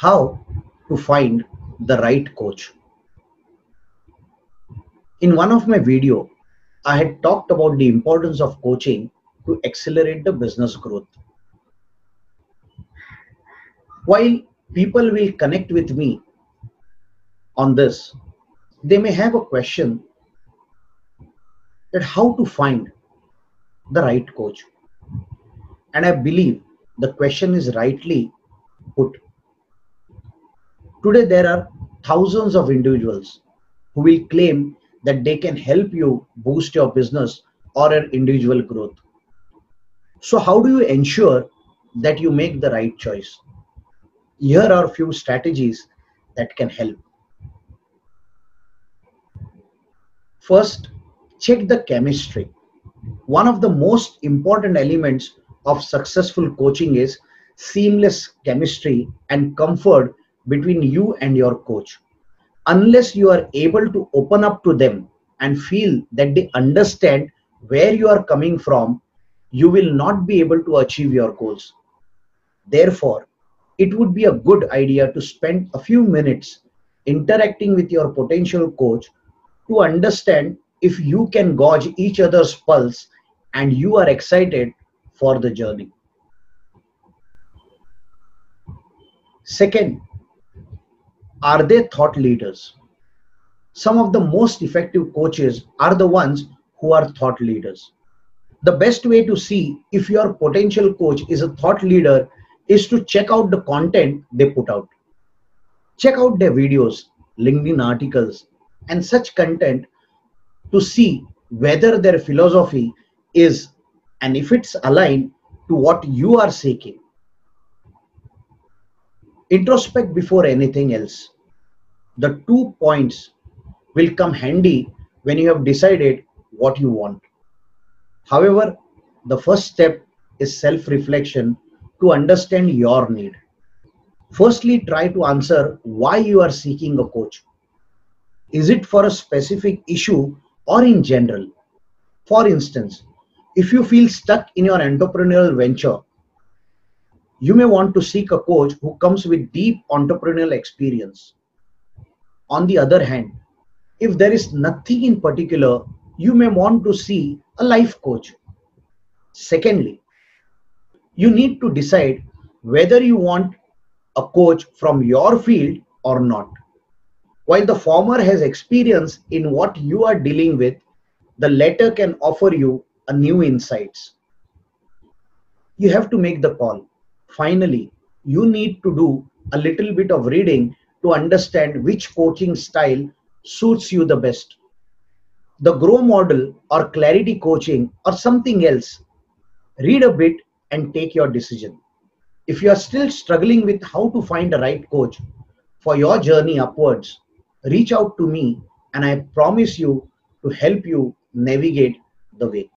how to find the right coach. In one of my video, I had talked about the importance of coaching to accelerate the business growth. While people will connect with me on this, they may have a question that how to find the right coach. And I believe the question is rightly put. Today, there are thousands of individuals who will claim that they can help you boost your business or your individual growth. So, how do you ensure that you make the right choice? Here are a few strategies that can help. First, check the chemistry. One of the most important elements of successful coaching is seamless chemistry and comfort between you and your coach. Unless you are able to open up to them and feel that they understand where you are coming from, you will not be able to achieve your goals. Therefore, it would be a good idea to spend a few minutes interacting with your potential coach to understand if you can gauge each other's pulse and you are excited for the journey. Second, are they thought leaders? Some of the most effective coaches are the ones who are thought leaders. The best way to see if your potential coach is a thought leader is to check out the content they put out. Check out their videos, LinkedIn articles, and such content to see whether their philosophy is and if it's aligned to what you are seeking. Introspect before anything else. The two points will come handy when you have decided what you want. However, the first step is self reflection to understand your need. Firstly, try to answer why you are seeking a coach. Is it for a specific issue or in general? For instance, if you feel stuck in your entrepreneurial venture, you may want to seek a coach who comes with deep entrepreneurial experience. On the other hand, if there is nothing in particular, you may want to see a life coach. Secondly, you need to decide whether you want a coach from your field or not. While the former has experience in what you are dealing with, the latter can offer you a new insights. You have to make the call. Finally, you need to do a little bit of reading to understand which coaching style suits you the best. The grow model or clarity coaching or something else. Read a bit and take your decision. If you are still struggling with how to find the right coach for your journey upwards, reach out to me and I promise you to help you navigate the way.